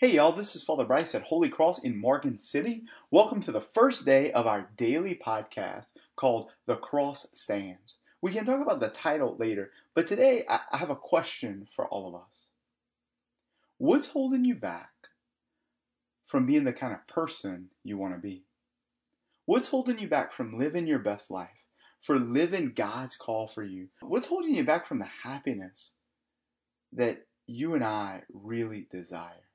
Hey y'all, this is Father Bryce at Holy Cross in Morgan City. Welcome to the first day of our daily podcast called The Cross Stands. We can talk about the title later, but today I have a question for all of us. What's holding you back from being the kind of person you want to be? What's holding you back from living your best life, for living God's call for you? What's holding you back from the happiness that you and I really desire?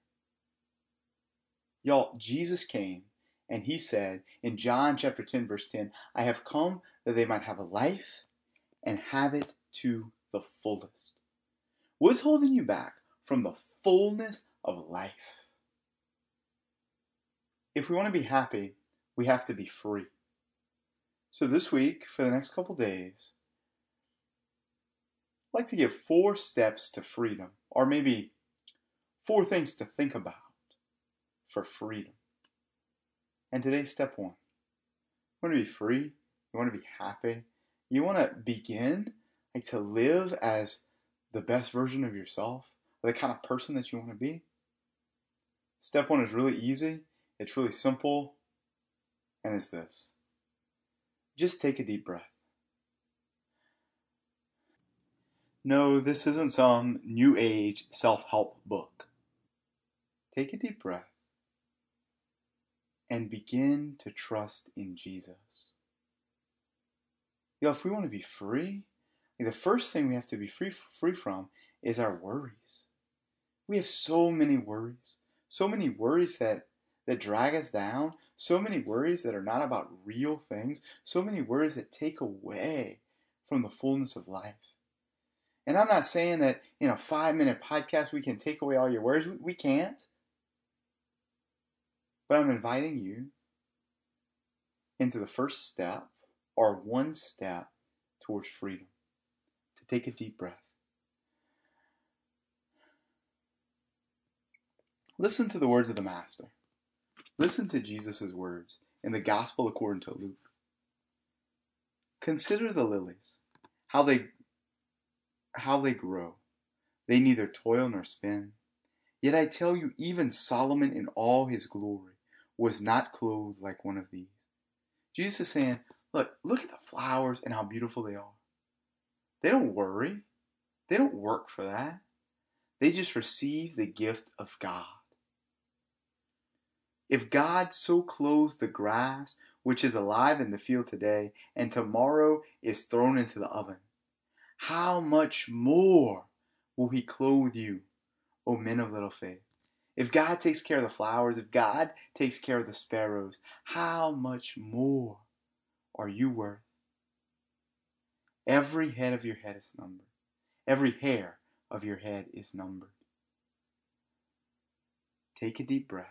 Y'all, Jesus came and he said in John chapter 10, verse 10, I have come that they might have a life and have it to the fullest. What's holding you back from the fullness of life? If we want to be happy, we have to be free. So this week, for the next couple days, I'd like to give four steps to freedom, or maybe four things to think about for freedom. And today's step one. You want to be free? You want to be happy? You want to begin like to live as the best version of yourself, the kind of person that you want to be? Step one is really easy. It's really simple. And it's this. Just take a deep breath. No, this isn't some new age self help book. Take a deep breath and begin to trust in Jesus. You know, if we want to be free, the first thing we have to be free, free from is our worries. We have so many worries, so many worries that, that drag us down, so many worries that are not about real things, so many worries that take away from the fullness of life. And I'm not saying that in a five minute podcast we can take away all your worries. We can't. But I'm inviting you into the first step or one step towards freedom to take a deep breath. Listen to the words of the Master. Listen to Jesus' words in the Gospel according to Luke. Consider the lilies, how they how they grow. They neither toil nor spin. Yet I tell you, even Solomon in all his glory was not clothed like one of these. Jesus is saying, look, look at the flowers and how beautiful they are. They don't worry. They don't work for that. They just receive the gift of God. If God so clothes the grass, which is alive in the field today, and tomorrow is thrown into the oven, how much more will He clothe you, O men of little faith? If God takes care of the flowers, if God takes care of the sparrows, how much more are you worth? Every head of your head is numbered. Every hair of your head is numbered. Take a deep breath.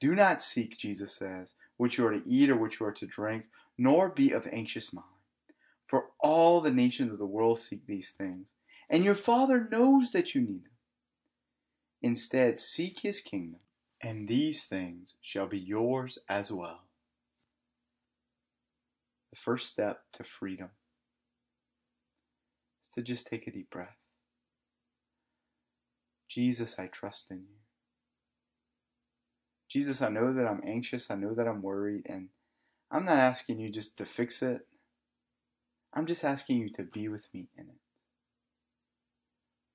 Do not seek, Jesus says, what you are to eat or what you are to drink, nor be of anxious mind. For all the nations of the world seek these things, and your Father knows that you need them. Instead, seek his kingdom, and these things shall be yours as well. The first step to freedom is to just take a deep breath. Jesus, I trust in you. Jesus, I know that I'm anxious. I know that I'm worried. And I'm not asking you just to fix it. I'm just asking you to be with me in it.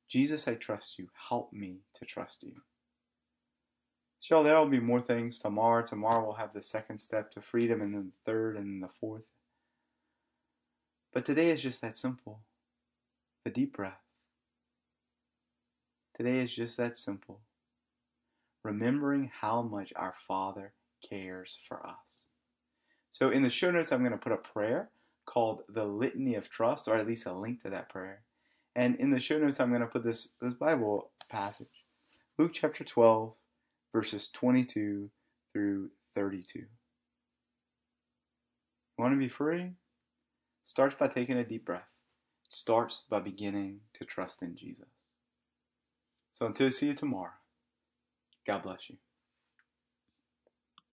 Jesus, I trust you. Help me to trust you. So there will be more things tomorrow. Tomorrow we'll have the second step to freedom, and then the third, and then the fourth. But today is just that simple. The deep breath. Today is just that simple. Remembering how much our Father cares for us. So in the show notes, I'm going to put a prayer called the Litany of Trust, or at least a link to that prayer. And in the show notes, I'm going to put this, this Bible passage Luke chapter 12, verses 22 through 32. You want to be free? Starts by taking a deep breath. Starts by beginning to trust in Jesus. So until I see you tomorrow, God bless you.